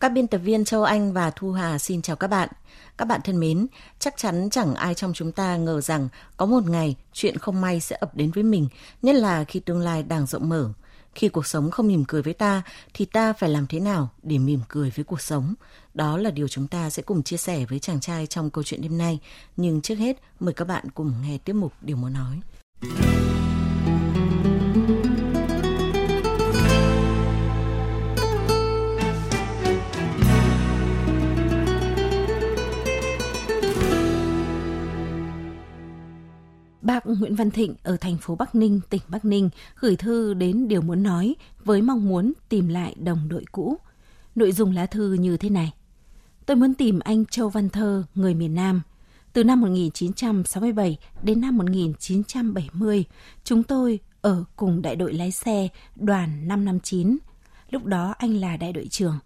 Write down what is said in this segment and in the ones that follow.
Các biên tập viên Châu Anh và Thu Hà xin chào các bạn. Các bạn thân mến, chắc chắn chẳng ai trong chúng ta ngờ rằng có một ngày chuyện không may sẽ ập đến với mình, nhất là khi tương lai đang rộng mở. Khi cuộc sống không mỉm cười với ta, thì ta phải làm thế nào để mỉm cười với cuộc sống? Đó là điều chúng ta sẽ cùng chia sẻ với chàng trai trong câu chuyện đêm nay. Nhưng trước hết, mời các bạn cùng nghe tiếp mục Điều Muốn Nói. Bác Nguyễn Văn Thịnh ở thành phố Bắc Ninh, tỉnh Bắc Ninh gửi thư đến điều muốn nói với mong muốn tìm lại đồng đội cũ. Nội dung lá thư như thế này. Tôi muốn tìm anh Châu Văn Thơ, người miền Nam. Từ năm 1967 đến năm 1970, chúng tôi ở cùng đại đội lái xe đoàn 559. Lúc đó anh là đại đội trưởng.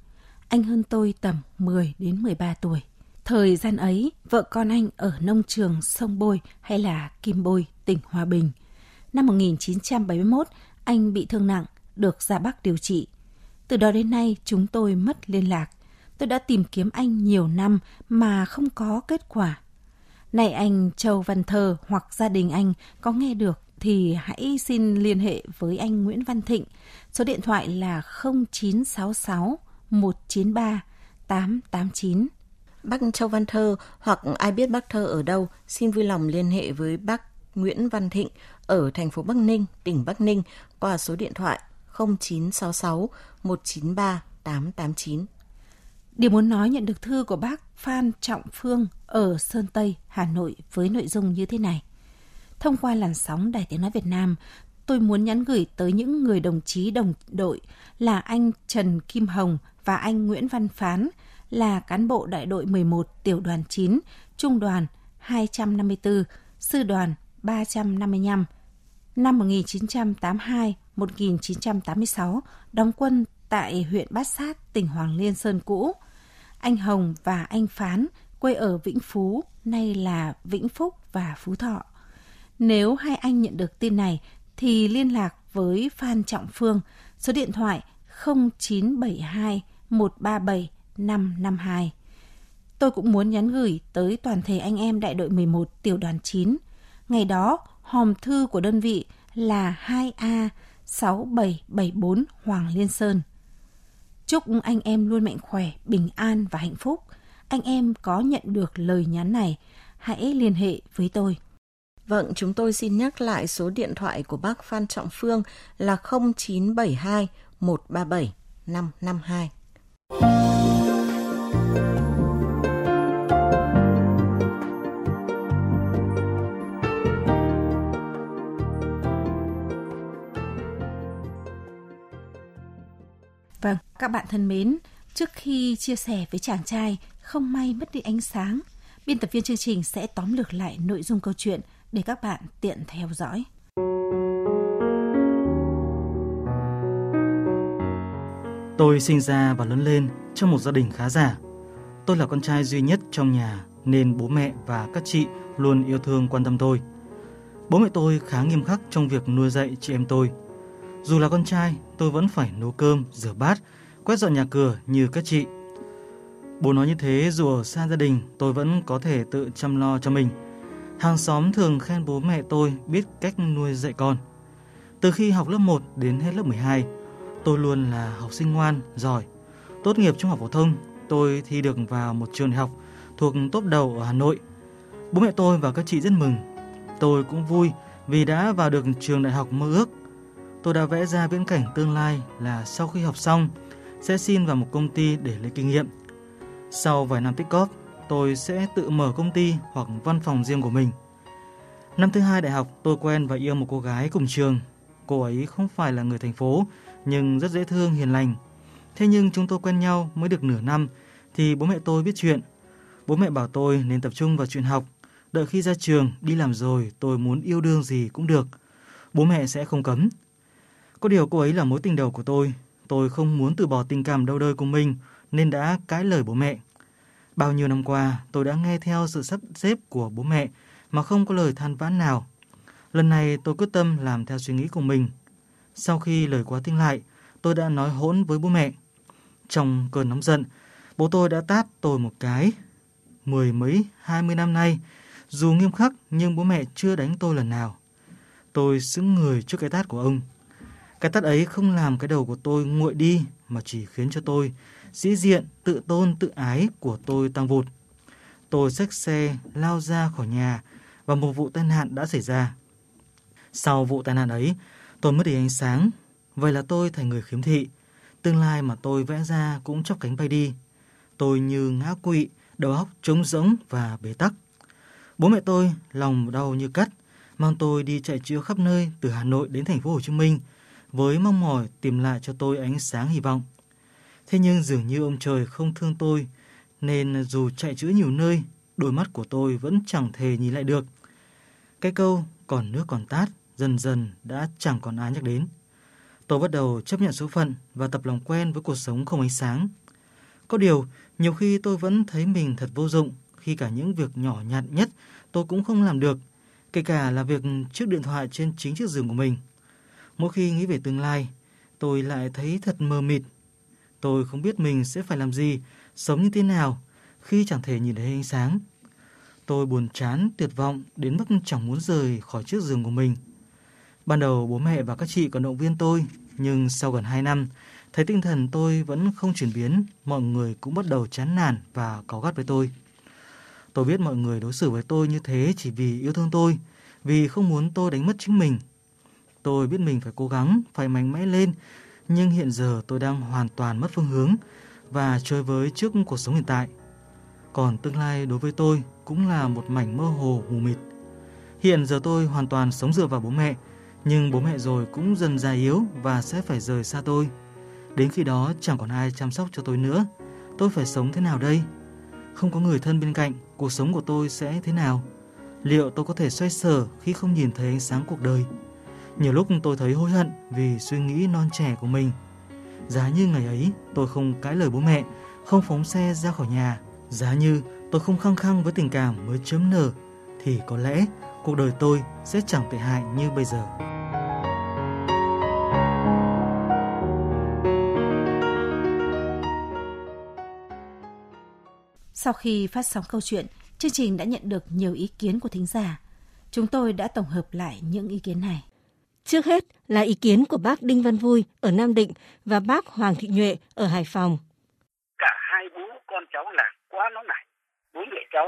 Anh hơn tôi tầm 10 đến 13 tuổi. Thời gian ấy, vợ con anh ở nông trường Sông Bôi hay là Kim Bôi, tỉnh Hòa Bình. Năm 1971, anh bị thương nặng, được ra Bắc điều trị. Từ đó đến nay, chúng tôi mất liên lạc. Tôi đã tìm kiếm anh nhiều năm mà không có kết quả. Này anh Châu Văn Thơ hoặc gia đình anh có nghe được thì hãy xin liên hệ với anh Nguyễn Văn Thịnh. Số điện thoại là 0966 193 889. Bác Châu Văn Thơ hoặc ai biết bác Thơ ở đâu, xin vui lòng liên hệ với bác Nguyễn Văn Thịnh ở thành phố Bắc Ninh, tỉnh Bắc Ninh qua số điện thoại 0966 193 889. Điều muốn nói nhận được thư của bác Phan Trọng Phương ở Sơn Tây, Hà Nội với nội dung như thế này. Thông qua làn sóng Đài Tiếng Nói Việt Nam, tôi muốn nhắn gửi tới những người đồng chí đồng đội là anh Trần Kim Hồng và anh Nguyễn Văn Phán – là cán bộ đại đội 11 tiểu đoàn 9, trung đoàn 254, sư đoàn 355. Năm 1982-1986, đóng quân tại huyện Bát Sát, tỉnh Hoàng Liên Sơn cũ. Anh Hồng và anh Phán quê ở Vĩnh Phú, nay là Vĩnh Phúc và Phú Thọ. Nếu hai anh nhận được tin này thì liên lạc với Phan Trọng Phương, số điện thoại 0972 137 552. Tôi cũng muốn nhắn gửi tới toàn thể anh em đại đội 11 tiểu đoàn 9. Ngày đó, hòm thư của đơn vị là 2A 6774 Hoàng Liên Sơn. Chúc anh em luôn mạnh khỏe, bình an và hạnh phúc. Anh em có nhận được lời nhắn này, hãy liên hệ với tôi. Vâng, chúng tôi xin nhắc lại số điện thoại của bác Phan Trọng Phương là 0972 137 552. Vâng, các bạn thân mến, trước khi chia sẻ với chàng trai không may mất đi ánh sáng, biên tập viên chương trình sẽ tóm lược lại nội dung câu chuyện để các bạn tiện theo dõi. Tôi sinh ra và lớn lên trong một gia đình khá giả. Tôi là con trai duy nhất trong nhà nên bố mẹ và các chị luôn yêu thương quan tâm tôi. Bố mẹ tôi khá nghiêm khắc trong việc nuôi dạy chị em tôi. Dù là con trai, tôi vẫn phải nấu cơm, rửa bát, quét dọn nhà cửa như các chị. Bố nói như thế dù ở xa gia đình tôi vẫn có thể tự chăm lo cho mình. Hàng xóm thường khen bố mẹ tôi biết cách nuôi dạy con. Từ khi học lớp 1 đến hết lớp 12, tôi luôn là học sinh ngoan, giỏi. Tốt nghiệp trung học phổ thông, tôi thi được vào một trường đại học thuộc top đầu ở Hà Nội. Bố mẹ tôi và các chị rất mừng. Tôi cũng vui vì đã vào được trường đại học mơ ước tôi đã vẽ ra viễn cảnh tương lai là sau khi học xong sẽ xin vào một công ty để lấy kinh nghiệm. Sau vài năm tích cóp, tôi sẽ tự mở công ty hoặc văn phòng riêng của mình. Năm thứ hai đại học, tôi quen và yêu một cô gái cùng trường. cô ấy không phải là người thành phố, nhưng rất dễ thương, hiền lành. Thế nhưng chúng tôi quen nhau mới được nửa năm, thì bố mẹ tôi biết chuyện. Bố mẹ bảo tôi nên tập trung vào chuyện học, đợi khi ra trường, đi làm rồi tôi muốn yêu đương gì cũng được. Bố mẹ sẽ không cấm. Có điều cô ấy là mối tình đầu của tôi, tôi không muốn từ bỏ tình cảm đau đời của mình nên đã cãi lời bố mẹ. Bao nhiêu năm qua, tôi đã nghe theo sự sắp xếp của bố mẹ mà không có lời than vãn nào. Lần này tôi quyết tâm làm theo suy nghĩ của mình. Sau khi lời quá tiếng lại, tôi đã nói hỗn với bố mẹ. Trong cơn nóng giận, bố tôi đã tát tôi một cái. Mười mấy, hai mươi năm nay, dù nghiêm khắc nhưng bố mẹ chưa đánh tôi lần nào. Tôi sững người trước cái tát của ông. Cái tát ấy không làm cái đầu của tôi nguội đi mà chỉ khiến cho tôi sĩ diện, tự tôn, tự ái của tôi tăng vụt. Tôi xách xe lao ra khỏi nhà và một vụ tai nạn đã xảy ra. Sau vụ tai nạn ấy, tôi mất đi ánh sáng. Vậy là tôi thành người khiếm thị. Tương lai mà tôi vẽ ra cũng chóc cánh bay đi. Tôi như ngã quỵ, đầu óc trống rỗng và bế tắc. Bố mẹ tôi lòng đau như cắt, mang tôi đi chạy chữa khắp nơi từ Hà Nội đến thành phố Hồ Chí Minh với mong mỏi tìm lại cho tôi ánh sáng hy vọng. Thế nhưng dường như ông trời không thương tôi, nên dù chạy chữa nhiều nơi, đôi mắt của tôi vẫn chẳng thể nhìn lại được. Cái câu còn nước còn tát dần dần đã chẳng còn ai nhắc đến. Tôi bắt đầu chấp nhận số phận và tập lòng quen với cuộc sống không ánh sáng. Có điều, nhiều khi tôi vẫn thấy mình thật vô dụng khi cả những việc nhỏ nhặt nhất tôi cũng không làm được, kể cả là việc chiếc điện thoại trên chính chiếc giường của mình. Mỗi khi nghĩ về tương lai, tôi lại thấy thật mờ mịt. Tôi không biết mình sẽ phải làm gì, sống như thế nào khi chẳng thể nhìn thấy ánh sáng. Tôi buồn chán, tuyệt vọng đến mức chẳng muốn rời khỏi chiếc giường của mình. Ban đầu bố mẹ và các chị còn động viên tôi, nhưng sau gần 2 năm, thấy tinh thần tôi vẫn không chuyển biến, mọi người cũng bắt đầu chán nản và cáu gắt với tôi. Tôi biết mọi người đối xử với tôi như thế chỉ vì yêu thương tôi, vì không muốn tôi đánh mất chính mình. Tôi biết mình phải cố gắng, phải mạnh mẽ lên, nhưng hiện giờ tôi đang hoàn toàn mất phương hướng và chơi với trước cuộc sống hiện tại. Còn tương lai đối với tôi cũng là một mảnh mơ hồ mù mịt. Hiện giờ tôi hoàn toàn sống dựa vào bố mẹ, nhưng bố mẹ rồi cũng dần già yếu và sẽ phải rời xa tôi. Đến khi đó chẳng còn ai chăm sóc cho tôi nữa. Tôi phải sống thế nào đây? Không có người thân bên cạnh, cuộc sống của tôi sẽ thế nào? Liệu tôi có thể xoay sở khi không nhìn thấy ánh sáng cuộc đời? Nhiều lúc tôi thấy hối hận vì suy nghĩ non trẻ của mình. Giá như ngày ấy tôi không cãi lời bố mẹ, không phóng xe ra khỏi nhà, giá như tôi không khăng khăng với tình cảm mới chấm nở, thì có lẽ cuộc đời tôi sẽ chẳng tệ hại như bây giờ. Sau khi phát sóng câu chuyện, chương trình đã nhận được nhiều ý kiến của thính giả. Chúng tôi đã tổng hợp lại những ý kiến này. Trước hết là ý kiến của bác Đinh Văn Vui ở Nam Định và bác Hoàng Thị Nhuệ ở Hải Phòng. Cả hai bố con cháu là quá nóng nảy. Bố mẹ cháu,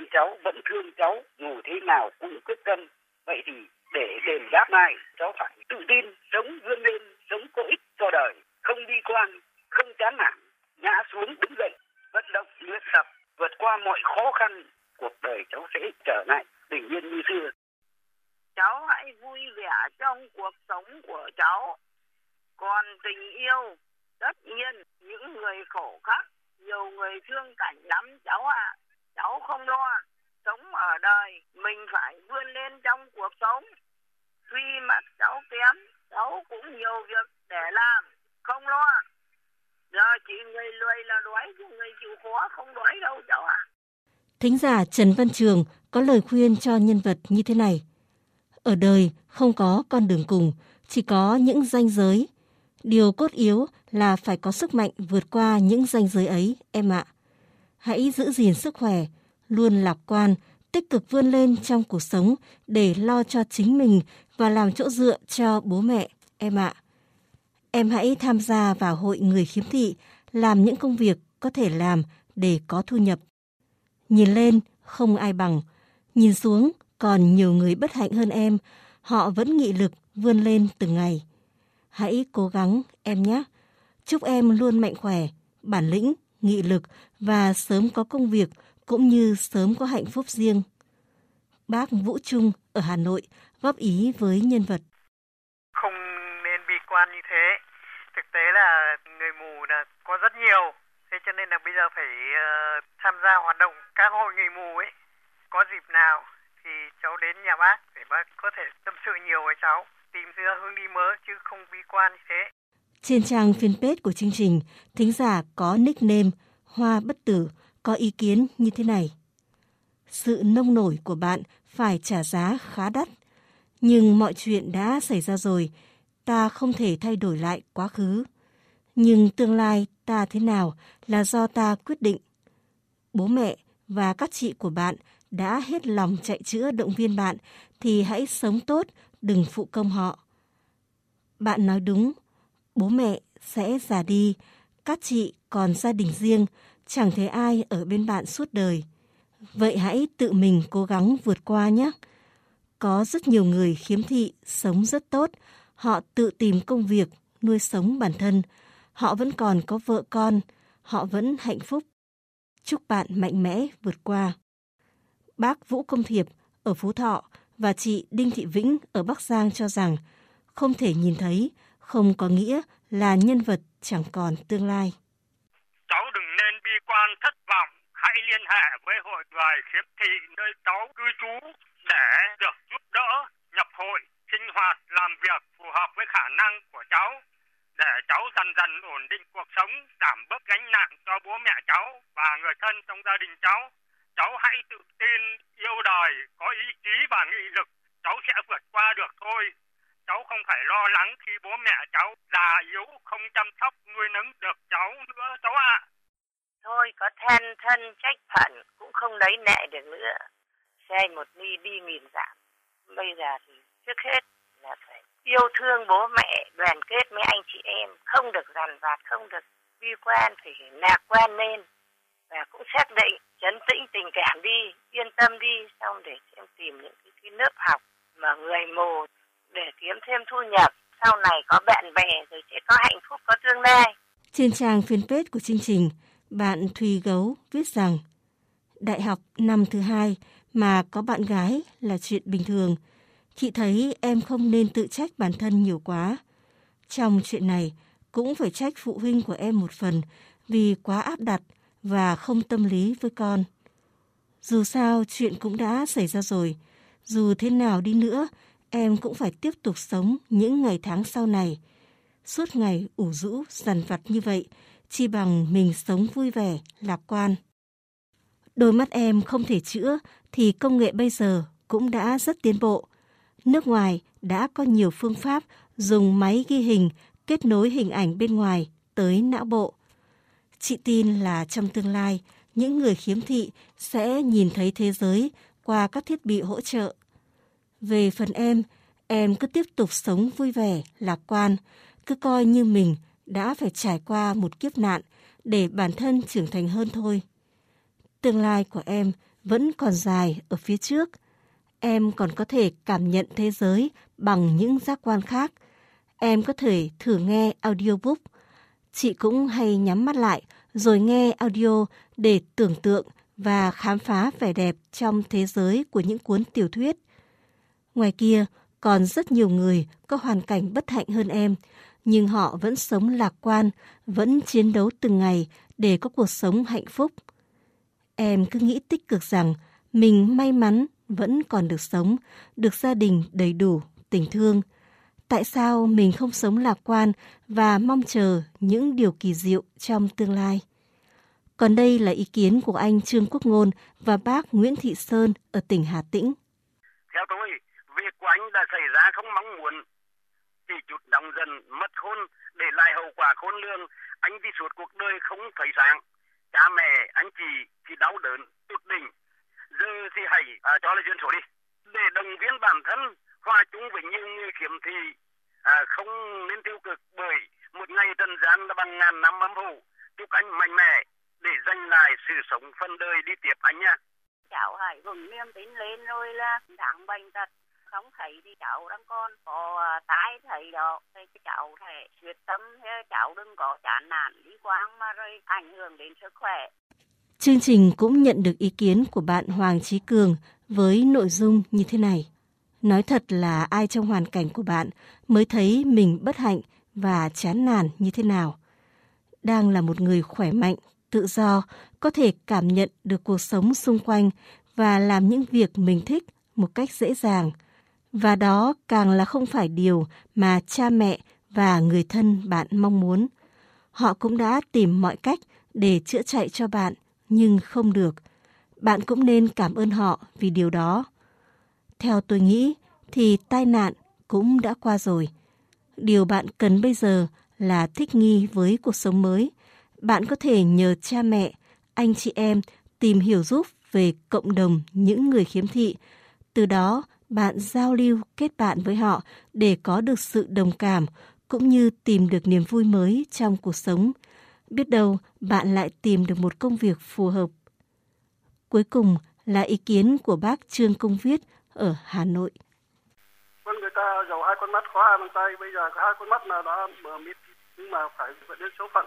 chị cháu vẫn thương cháu dù thế nào cũng quyết tâm. Vậy thì để đền đáp lại, cháu phải tự tin, sống vươn lên, sống có ích cho đời, không bi quan, không chán nản, ngã xuống đứng dậy, vận động luyện tập, vượt qua mọi khó khăn, cuộc đời cháu sẽ trở lại bình yên như xưa cháu hãy vui vẻ trong cuộc sống của cháu. Còn tình yêu, tất nhiên những người khổ khắc, nhiều người thương cảnh lắm cháu ạ. À. Cháu không lo, sống ở đời, mình phải vươn lên trong cuộc sống. Tuy mắt cháu kém, cháu cũng nhiều việc để làm, không lo. Giờ chỉ người lười là đói, chứ người chịu khó không đói đâu cháu ạ. À. Thính giả Trần Văn Trường có lời khuyên cho nhân vật như thế này. Ở đời không có con đường cùng, chỉ có những ranh giới. Điều cốt yếu là phải có sức mạnh vượt qua những ranh giới ấy, em ạ. Hãy giữ gìn sức khỏe, luôn lạc quan, tích cực vươn lên trong cuộc sống để lo cho chính mình và làm chỗ dựa cho bố mẹ, em ạ. Em hãy tham gia vào hội người khiếm thị, làm những công việc có thể làm để có thu nhập. Nhìn lên, không ai bằng. Nhìn xuống, còn nhiều người bất hạnh hơn em, họ vẫn nghị lực vươn lên từng ngày. Hãy cố gắng em nhé. Chúc em luôn mạnh khỏe, bản lĩnh, nghị lực và sớm có công việc cũng như sớm có hạnh phúc riêng. Bác Vũ Trung ở Hà Nội góp ý với nhân vật. Không nên bi quan như thế. Thực tế là người mù là có rất nhiều, thế cho nên là bây giờ phải uh, tham gia hoạt động các hội người mù ấy. Có dịp nào thì cháu đến nhà bác để bác có thể tâm sự nhiều với cháu, tìm ra hướng đi mới chứ không bi quan như thế. Trên trang fanpage của chương trình, thính giả có nickname Hoa Bất Tử có ý kiến như thế này. Sự nông nổi của bạn phải trả giá khá đắt, nhưng mọi chuyện đã xảy ra rồi, ta không thể thay đổi lại quá khứ. Nhưng tương lai ta thế nào là do ta quyết định. Bố mẹ và các chị của bạn đã hết lòng chạy chữa động viên bạn thì hãy sống tốt, đừng phụ công họ. Bạn nói đúng, bố mẹ sẽ già đi, các chị còn gia đình riêng, chẳng thấy ai ở bên bạn suốt đời. Vậy hãy tự mình cố gắng vượt qua nhé. Có rất nhiều người khiếm thị sống rất tốt, họ tự tìm công việc, nuôi sống bản thân, họ vẫn còn có vợ con, họ vẫn hạnh phúc. Chúc bạn mạnh mẽ vượt qua. Bác Vũ Công Thiệp ở Phú Thọ và chị Đinh Thị Vĩnh ở Bắc Giang cho rằng không thể nhìn thấy không có nghĩa là nhân vật chẳng còn tương lai. Cháu đừng nên bi quan thất vọng, hãy liên hệ với hội người khiếm thị nơi cháu cư trú để được giúp đỡ, nhập hội, sinh hoạt, làm việc phù hợp với khả năng của cháu để cháu dần dần ổn định cuộc sống, giảm bớt gánh nặng cho bố mẹ cháu và người thân trong gia đình cháu. Cháu hãy tự tin, yêu đời, có ý chí và nghị lực, cháu sẽ vượt qua được thôi cháu không phải lo lắng khi bố mẹ cháu già yếu không chăm sóc nuôi nấng được cháu nữa cháu ạ. À. Thôi có than thân trách phận cũng không lấy nệ được nữa. Xe một ni đi nghìn giảm. Bây giờ thì trước hết là phải yêu thương bố mẹ, đoàn kết với anh chị em, không được dằn vặt, không được bi quan, thì lạc quan lên và cũng xác định chấn tĩnh tình cảm đi, yên tâm đi, xong để em tìm những cái, cái lớp học mà người mù để kiếm thêm thu nhập, sau này có bạn bè rồi sẽ có hạnh phúc, có tương lai. Trên trang fanpage của chương trình, bạn Thùy Gấu viết rằng Đại học năm thứ hai mà có bạn gái là chuyện bình thường. Chị thấy em không nên tự trách bản thân nhiều quá. Trong chuyện này, cũng phải trách phụ huynh của em một phần vì quá áp đặt và không tâm lý với con. Dù sao, chuyện cũng đã xảy ra rồi. Dù thế nào đi nữa, em cũng phải tiếp tục sống những ngày tháng sau này. Suốt ngày ủ rũ, dằn vặt như vậy, chi bằng mình sống vui vẻ, lạc quan. Đôi mắt em không thể chữa thì công nghệ bây giờ cũng đã rất tiến bộ. Nước ngoài đã có nhiều phương pháp dùng máy ghi hình kết nối hình ảnh bên ngoài tới não bộ. Chị tin là trong tương lai, những người khiếm thị sẽ nhìn thấy thế giới qua các thiết bị hỗ trợ về phần em, em cứ tiếp tục sống vui vẻ, lạc quan, cứ coi như mình đã phải trải qua một kiếp nạn để bản thân trưởng thành hơn thôi. Tương lai của em vẫn còn dài ở phía trước. Em còn có thể cảm nhận thế giới bằng những giác quan khác. Em có thể thử nghe audiobook. Chị cũng hay nhắm mắt lại rồi nghe audio để tưởng tượng và khám phá vẻ đẹp trong thế giới của những cuốn tiểu thuyết Ngoài kia, còn rất nhiều người có hoàn cảnh bất hạnh hơn em, nhưng họ vẫn sống lạc quan, vẫn chiến đấu từng ngày để có cuộc sống hạnh phúc. Em cứ nghĩ tích cực rằng mình may mắn vẫn còn được sống, được gia đình đầy đủ, tình thương. Tại sao mình không sống lạc quan và mong chờ những điều kỳ diệu trong tương lai? Còn đây là ý kiến của anh Trương Quốc Ngôn và bác Nguyễn Thị Sơn ở tỉnh Hà Tĩnh. Theo tôi, đã xảy ra không mong muốn. Chỉ chút đóng dần mất hôn để lại hậu quả khôn lường anh đi suốt cuộc đời không thấy sáng cha mẹ anh chị thì đau đớn tuyệt đỉnh. Giờ thì hãy à, cho là duyên số đi. Để động viên bản thân hòa chung với những người khiếm thị. À, không nên tiêu cực bởi một ngày trần gian là bằng ngàn năm âm phủ chúc anh mạnh mẽ để giành lại sự sống phân đời đi tiếp anh nha. Cháu hãy vững niềm tin lên rồi là đáng bệnh tật không thấy thì cháu đang còn có à, tái thấy đó thì cháu thể quyết tâm cháu đừng có chán nản đi quang mà rồi ảnh hưởng đến sức khỏe Chương trình cũng nhận được ý kiến của bạn Hoàng Trí Cường với nội dung như thế này. Nói thật là ai trong hoàn cảnh của bạn, mới thấy mình bất hạnh và chán nản như thế nào. Đang là một người khỏe mạnh, tự do, có thể cảm nhận được cuộc sống xung quanh và làm những việc mình thích một cách dễ dàng. Và đó càng là không phải điều mà cha mẹ và người thân bạn mong muốn. Họ cũng đã tìm mọi cách để chữa chạy cho bạn, nhưng không được. Bạn cũng nên cảm ơn họ vì điều đó. Theo tôi nghĩ thì tai nạn cũng đã qua rồi. Điều bạn cần bây giờ là thích nghi với cuộc sống mới. Bạn có thể nhờ cha mẹ, anh chị em tìm hiểu giúp về cộng đồng những người khiếm thị. Từ đó, bạn giao lưu kết bạn với họ để có được sự đồng cảm cũng như tìm được niềm vui mới trong cuộc sống. Biết đâu bạn lại tìm được một công việc phù hợp. Cuối cùng là ý kiến của bác Trương Công Viết ở Hà Nội. Con người ta giàu hai con mắt khó hai bàn tay, bây giờ hai con mắt là đã mờ mịt nhưng mà phải vẫn đến số phận.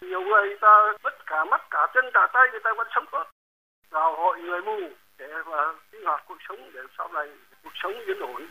Nhiều người ta mất cả mắt cả chân cả tay người ta vẫn sống tốt. Vào hội người mù để mà sinh hoạt cuộc sống để sau này cuộc sống yên ổn.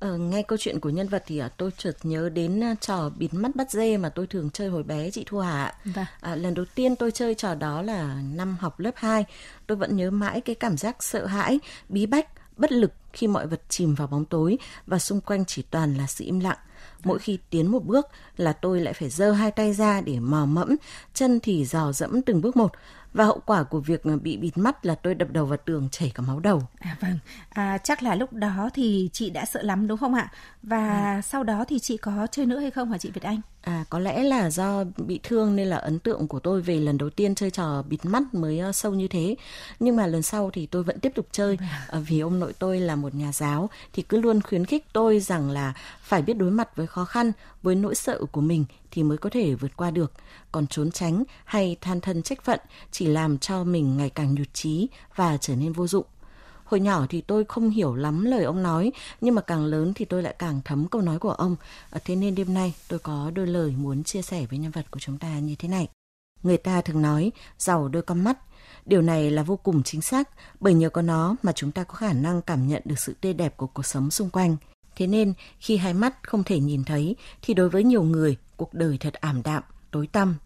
Ờ, nghe câu chuyện của nhân vật thì à, tôi chợt nhớ đến à, trò bịt mắt bắt dê mà tôi thường chơi hồi bé chị Thu Hà. Vâng. À, lần đầu tiên tôi chơi trò đó là năm học lớp 2. Tôi vẫn nhớ mãi cái cảm giác sợ hãi, bí bách, bất lực khi mọi vật chìm vào bóng tối và xung quanh chỉ toàn là sự im lặng. Mỗi khi tiến một bước là tôi lại phải giơ hai tay ra để mò mẫm, chân thì dò dẫm từng bước một và hậu quả của việc bị bịt mắt là tôi đập đầu vào tường chảy cả máu đầu. À vâng, à, chắc là lúc đó thì chị đã sợ lắm đúng không ạ? Và ừ. sau đó thì chị có chơi nữa hay không hả chị Việt Anh? À có lẽ là do bị thương nên là ấn tượng của tôi về lần đầu tiên chơi trò bịt mắt mới uh, sâu như thế. Nhưng mà lần sau thì tôi vẫn tiếp tục chơi uh, vì ông nội tôi là một nhà giáo thì cứ luôn khuyến khích tôi rằng là phải biết đối mặt với khó khăn, với nỗi sợ của mình thì mới có thể vượt qua được. Còn trốn tránh hay than thân trách phận chỉ làm cho mình ngày càng nhụt chí và trở nên vô dụng. Hồi nhỏ thì tôi không hiểu lắm lời ông nói, nhưng mà càng lớn thì tôi lại càng thấm câu nói của ông. Ờ, thế nên đêm nay tôi có đôi lời muốn chia sẻ với nhân vật của chúng ta như thế này. Người ta thường nói giàu đôi con mắt. Điều này là vô cùng chính xác, bởi nhờ có nó mà chúng ta có khả năng cảm nhận được sự tươi đẹp của cuộc sống xung quanh. Thế nên, khi hai mắt không thể nhìn thấy, thì đối với nhiều người, cuộc đời thật ảm đạm, tối tăm.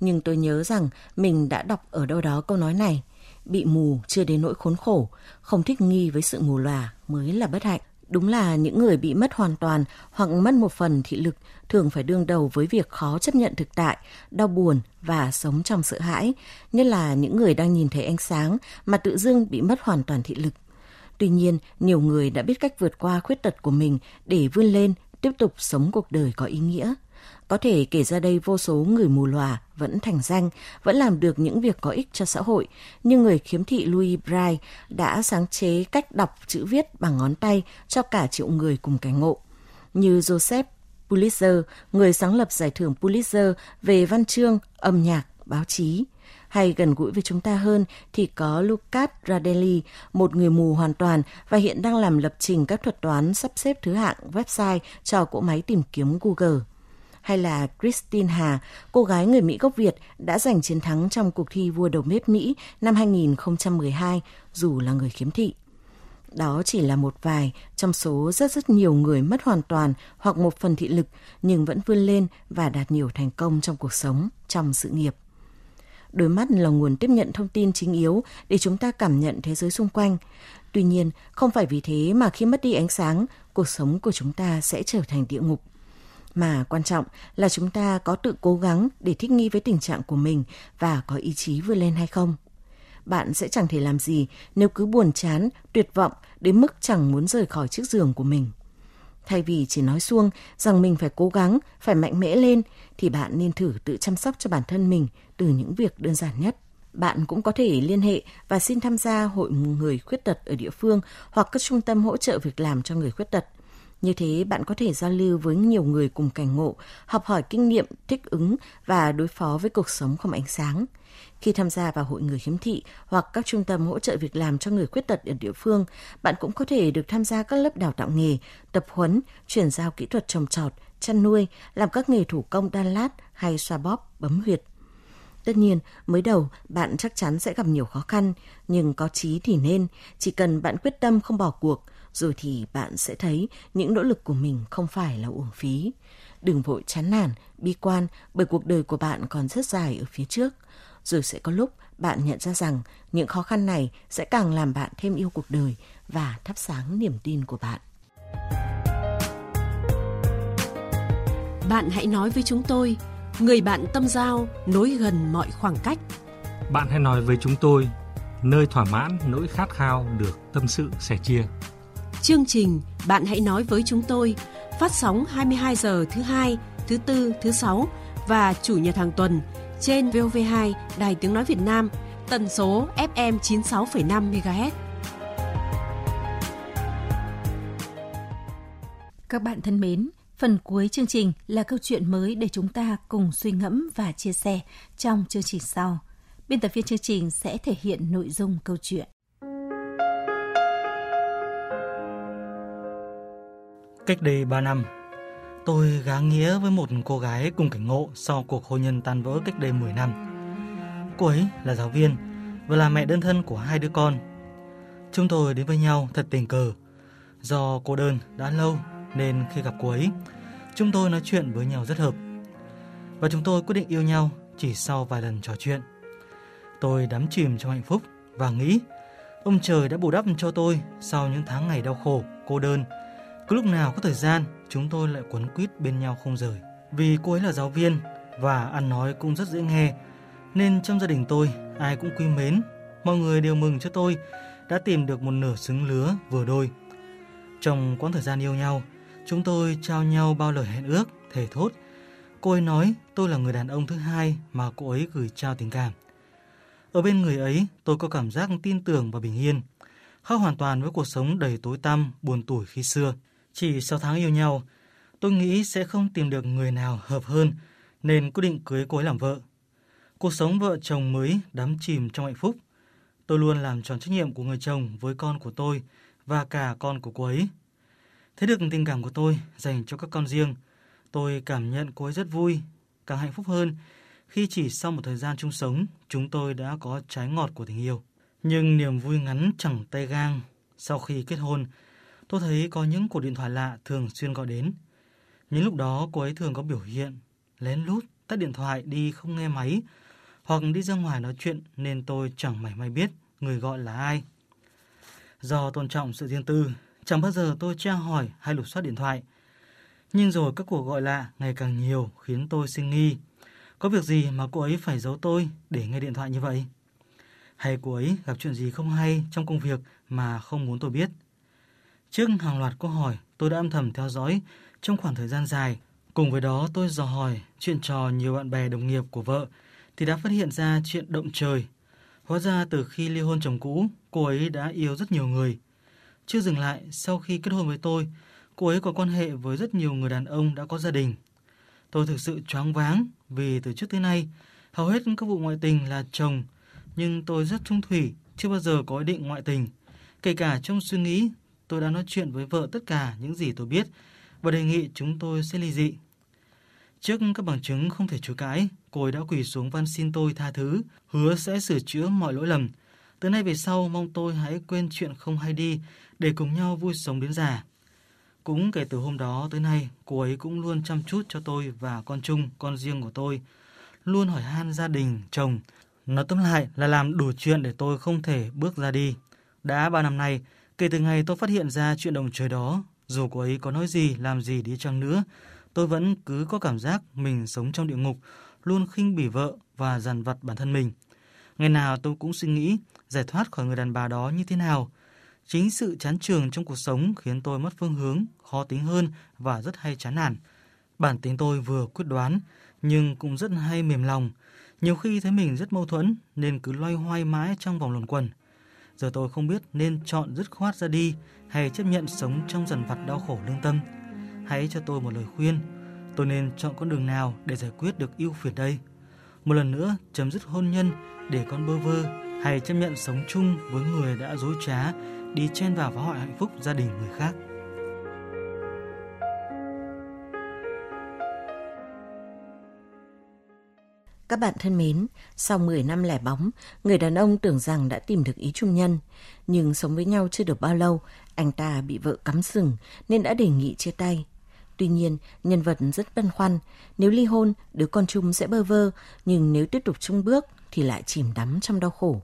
Nhưng tôi nhớ rằng mình đã đọc ở đâu đó câu nói này – bị mù chưa đến nỗi khốn khổ, không thích nghi với sự mù lòa mới là bất hạnh. Đúng là những người bị mất hoàn toàn hoặc mất một phần thị lực thường phải đương đầu với việc khó chấp nhận thực tại, đau buồn và sống trong sợ hãi, như là những người đang nhìn thấy ánh sáng mà tự dưng bị mất hoàn toàn thị lực. Tuy nhiên, nhiều người đã biết cách vượt qua khuyết tật của mình để vươn lên, tiếp tục sống cuộc đời có ý nghĩa. Có thể kể ra đây vô số người mù lòa vẫn thành danh, vẫn làm được những việc có ích cho xã hội, nhưng người khiếm thị Louis Braille đã sáng chế cách đọc chữ viết bằng ngón tay cho cả triệu người cùng cảnh ngộ. Như Joseph Pulitzer, người sáng lập giải thưởng Pulitzer về văn chương, âm nhạc, báo chí. Hay gần gũi với chúng ta hơn thì có Lucas Radelli, một người mù hoàn toàn và hiện đang làm lập trình các thuật toán sắp xếp thứ hạng website cho cỗ máy tìm kiếm Google hay là Christine Hà, cô gái người Mỹ gốc Việt đã giành chiến thắng trong cuộc thi vua đầu bếp Mỹ năm 2012 dù là người khiếm thị. Đó chỉ là một vài trong số rất rất nhiều người mất hoàn toàn hoặc một phần thị lực nhưng vẫn vươn lên và đạt nhiều thành công trong cuộc sống, trong sự nghiệp. Đôi mắt là nguồn tiếp nhận thông tin chính yếu để chúng ta cảm nhận thế giới xung quanh. Tuy nhiên, không phải vì thế mà khi mất đi ánh sáng, cuộc sống của chúng ta sẽ trở thành địa ngục mà quan trọng là chúng ta có tự cố gắng để thích nghi với tình trạng của mình và có ý chí vươn lên hay không. Bạn sẽ chẳng thể làm gì nếu cứ buồn chán, tuyệt vọng đến mức chẳng muốn rời khỏi chiếc giường của mình. Thay vì chỉ nói xuông rằng mình phải cố gắng, phải mạnh mẽ lên, thì bạn nên thử tự chăm sóc cho bản thân mình từ những việc đơn giản nhất. Bạn cũng có thể liên hệ và xin tham gia hội người khuyết tật ở địa phương hoặc các trung tâm hỗ trợ việc làm cho người khuyết tật – như thế bạn có thể giao lưu với nhiều người cùng cảnh ngộ, học hỏi kinh nghiệm, thích ứng và đối phó với cuộc sống không ánh sáng. Khi tham gia vào hội người khiếm thị hoặc các trung tâm hỗ trợ việc làm cho người khuyết tật ở địa phương, bạn cũng có thể được tham gia các lớp đào tạo nghề, tập huấn, chuyển giao kỹ thuật trồng trọt, chăn nuôi, làm các nghề thủ công đan lát hay xoa bóp, bấm huyệt. Tất nhiên, mới đầu bạn chắc chắn sẽ gặp nhiều khó khăn, nhưng có chí thì nên, chỉ cần bạn quyết tâm không bỏ cuộc, rồi thì bạn sẽ thấy những nỗ lực của mình không phải là uổng phí. Đừng vội chán nản, bi quan bởi cuộc đời của bạn còn rất dài ở phía trước. Rồi sẽ có lúc bạn nhận ra rằng những khó khăn này sẽ càng làm bạn thêm yêu cuộc đời và thắp sáng niềm tin của bạn. Bạn hãy nói với chúng tôi, người bạn tâm giao nối gần mọi khoảng cách. Bạn hãy nói với chúng tôi, nơi thỏa mãn nỗi khát khao được tâm sự sẻ chia. Chương trình Bạn hãy nói với chúng tôi phát sóng 22 giờ thứ hai, thứ tư, thứ sáu và chủ nhật hàng tuần trên VOV2 Đài Tiếng Nói Việt Nam, tần số FM 96,5 MHz. Các bạn thân mến, phần cuối chương trình là câu chuyện mới để chúng ta cùng suy ngẫm và chia sẻ trong chương trình sau. Biên tập viên chương trình sẽ thể hiện nội dung câu chuyện. Cách đây 3 năm, tôi gá nghĩa với một cô gái cùng cảnh ngộ sau cuộc hôn nhân tan vỡ cách đây 10 năm. Cô ấy là giáo viên và là mẹ đơn thân của hai đứa con. Chúng tôi đến với nhau thật tình cờ. Do cô đơn đã lâu nên khi gặp cô ấy, chúng tôi nói chuyện với nhau rất hợp. Và chúng tôi quyết định yêu nhau chỉ sau vài lần trò chuyện. Tôi đắm chìm trong hạnh phúc và nghĩ ông trời đã bù đắp cho tôi sau những tháng ngày đau khổ, cô đơn. Cứ lúc nào có thời gian, chúng tôi lại quấn quýt bên nhau không rời. Vì cô ấy là giáo viên và ăn nói cũng rất dễ nghe, nên trong gia đình tôi ai cũng quý mến. Mọi người đều mừng cho tôi đã tìm được một nửa xứng lứa vừa đôi. Trong quãng thời gian yêu nhau, chúng tôi trao nhau bao lời hẹn ước, thề thốt. Cô ấy nói tôi là người đàn ông thứ hai mà cô ấy gửi trao tình cảm. Ở bên người ấy, tôi có cảm giác tin tưởng và bình yên, khác hoàn toàn với cuộc sống đầy tối tăm, buồn tủi khi xưa. Chỉ sau tháng yêu nhau, tôi nghĩ sẽ không tìm được người nào hợp hơn, nên quyết định cưới cô ấy làm vợ. Cuộc sống vợ chồng mới đắm chìm trong hạnh phúc. Tôi luôn làm tròn trách nhiệm của người chồng với con của tôi và cả con của cô ấy. Thấy được tình cảm của tôi dành cho các con riêng, tôi cảm nhận cô ấy rất vui, càng hạnh phúc hơn khi chỉ sau một thời gian chung sống, chúng tôi đã có trái ngọt của tình yêu. Nhưng niềm vui ngắn chẳng tay gang. Sau khi kết hôn, tôi thấy có những cuộc điện thoại lạ thường xuyên gọi đến. Những lúc đó cô ấy thường có biểu hiện lén lút tắt điện thoại đi không nghe máy hoặc đi ra ngoài nói chuyện nên tôi chẳng mảy may biết người gọi là ai. Do tôn trọng sự riêng tư, chẳng bao giờ tôi tra hỏi hay lục soát điện thoại. Nhưng rồi các cuộc gọi lạ ngày càng nhiều khiến tôi sinh nghi. Có việc gì mà cô ấy phải giấu tôi để nghe điện thoại như vậy? Hay cô ấy gặp chuyện gì không hay trong công việc mà không muốn tôi biết? Trước hàng loạt câu hỏi tôi đã âm thầm theo dõi trong khoảng thời gian dài. Cùng với đó tôi dò hỏi chuyện trò nhiều bạn bè đồng nghiệp của vợ thì đã phát hiện ra chuyện động trời. Hóa ra từ khi ly hôn chồng cũ, cô ấy đã yêu rất nhiều người. Chưa dừng lại, sau khi kết hôn với tôi, cô ấy có quan hệ với rất nhiều người đàn ông đã có gia đình. Tôi thực sự choáng váng vì từ trước tới nay, hầu hết các vụ ngoại tình là chồng, nhưng tôi rất trung thủy, chưa bao giờ có ý định ngoại tình. Kể cả trong suy nghĩ, tôi đã nói chuyện với vợ tất cả những gì tôi biết và đề nghị chúng tôi sẽ ly dị. Trước các bằng chứng không thể chối cãi, cô ấy đã quỳ xuống van xin tôi tha thứ, hứa sẽ sửa chữa mọi lỗi lầm. Từ nay về sau mong tôi hãy quên chuyện không hay đi để cùng nhau vui sống đến già. Cũng kể từ hôm đó tới nay, cô ấy cũng luôn chăm chút cho tôi và con chung, con riêng của tôi. Luôn hỏi han gia đình, chồng. Nói tóm lại là làm đủ chuyện để tôi không thể bước ra đi. Đã ba năm nay, kể từ ngày tôi phát hiện ra chuyện đồng trời đó, dù cô ấy có nói gì, làm gì đi chăng nữa, tôi vẫn cứ có cảm giác mình sống trong địa ngục, luôn khinh bỉ vợ và dằn vặt bản thân mình. Ngày nào tôi cũng suy nghĩ giải thoát khỏi người đàn bà đó như thế nào – Chính sự chán trường trong cuộc sống khiến tôi mất phương hướng, khó tính hơn và rất hay chán nản. Bản tính tôi vừa quyết đoán, nhưng cũng rất hay mềm lòng. Nhiều khi thấy mình rất mâu thuẫn nên cứ loay hoay mãi trong vòng luẩn quẩn. Giờ tôi không biết nên chọn dứt khoát ra đi hay chấp nhận sống trong dần vặt đau khổ lương tâm. Hãy cho tôi một lời khuyên, tôi nên chọn con đường nào để giải quyết được ưu phiền đây. Một lần nữa chấm dứt hôn nhân để con bơ vơ hay chấp nhận sống chung với người đã dối trá đi chen vào phá hoại hạnh phúc gia đình người khác. Các bạn thân mến, sau 10 năm lẻ bóng, người đàn ông tưởng rằng đã tìm được ý trung nhân. Nhưng sống với nhau chưa được bao lâu, anh ta bị vợ cắm sừng nên đã đề nghị chia tay. Tuy nhiên, nhân vật rất băn khoăn. Nếu ly hôn, đứa con chung sẽ bơ vơ, nhưng nếu tiếp tục chung bước thì lại chìm đắm trong đau khổ.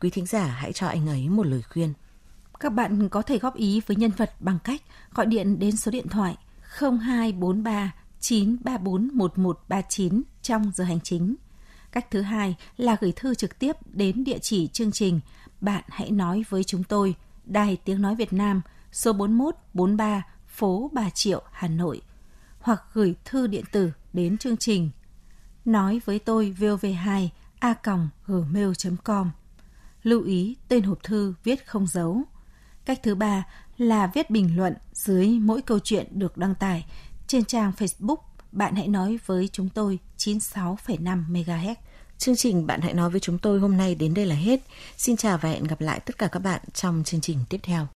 Quý thính giả hãy cho anh ấy một lời khuyên. Các bạn có thể góp ý với nhân vật bằng cách gọi điện đến số điện thoại 0243 934 1139 trong giờ hành chính. Cách thứ hai là gửi thư trực tiếp đến địa chỉ chương trình Bạn hãy nói với chúng tôi, Đài Tiếng Nói Việt Nam, số 4143, phố Bà Triệu, Hà Nội. Hoặc gửi thư điện tử đến chương trình Nói với tôi vov2 a gmail.com. Lưu ý tên hộp thư viết không dấu. Cách thứ ba là viết bình luận dưới mỗi câu chuyện được đăng tải trên trang Facebook bạn hãy nói với chúng tôi 96,5 MHz. Chương trình Bạn hãy nói với chúng tôi hôm nay đến đây là hết. Xin chào và hẹn gặp lại tất cả các bạn trong chương trình tiếp theo.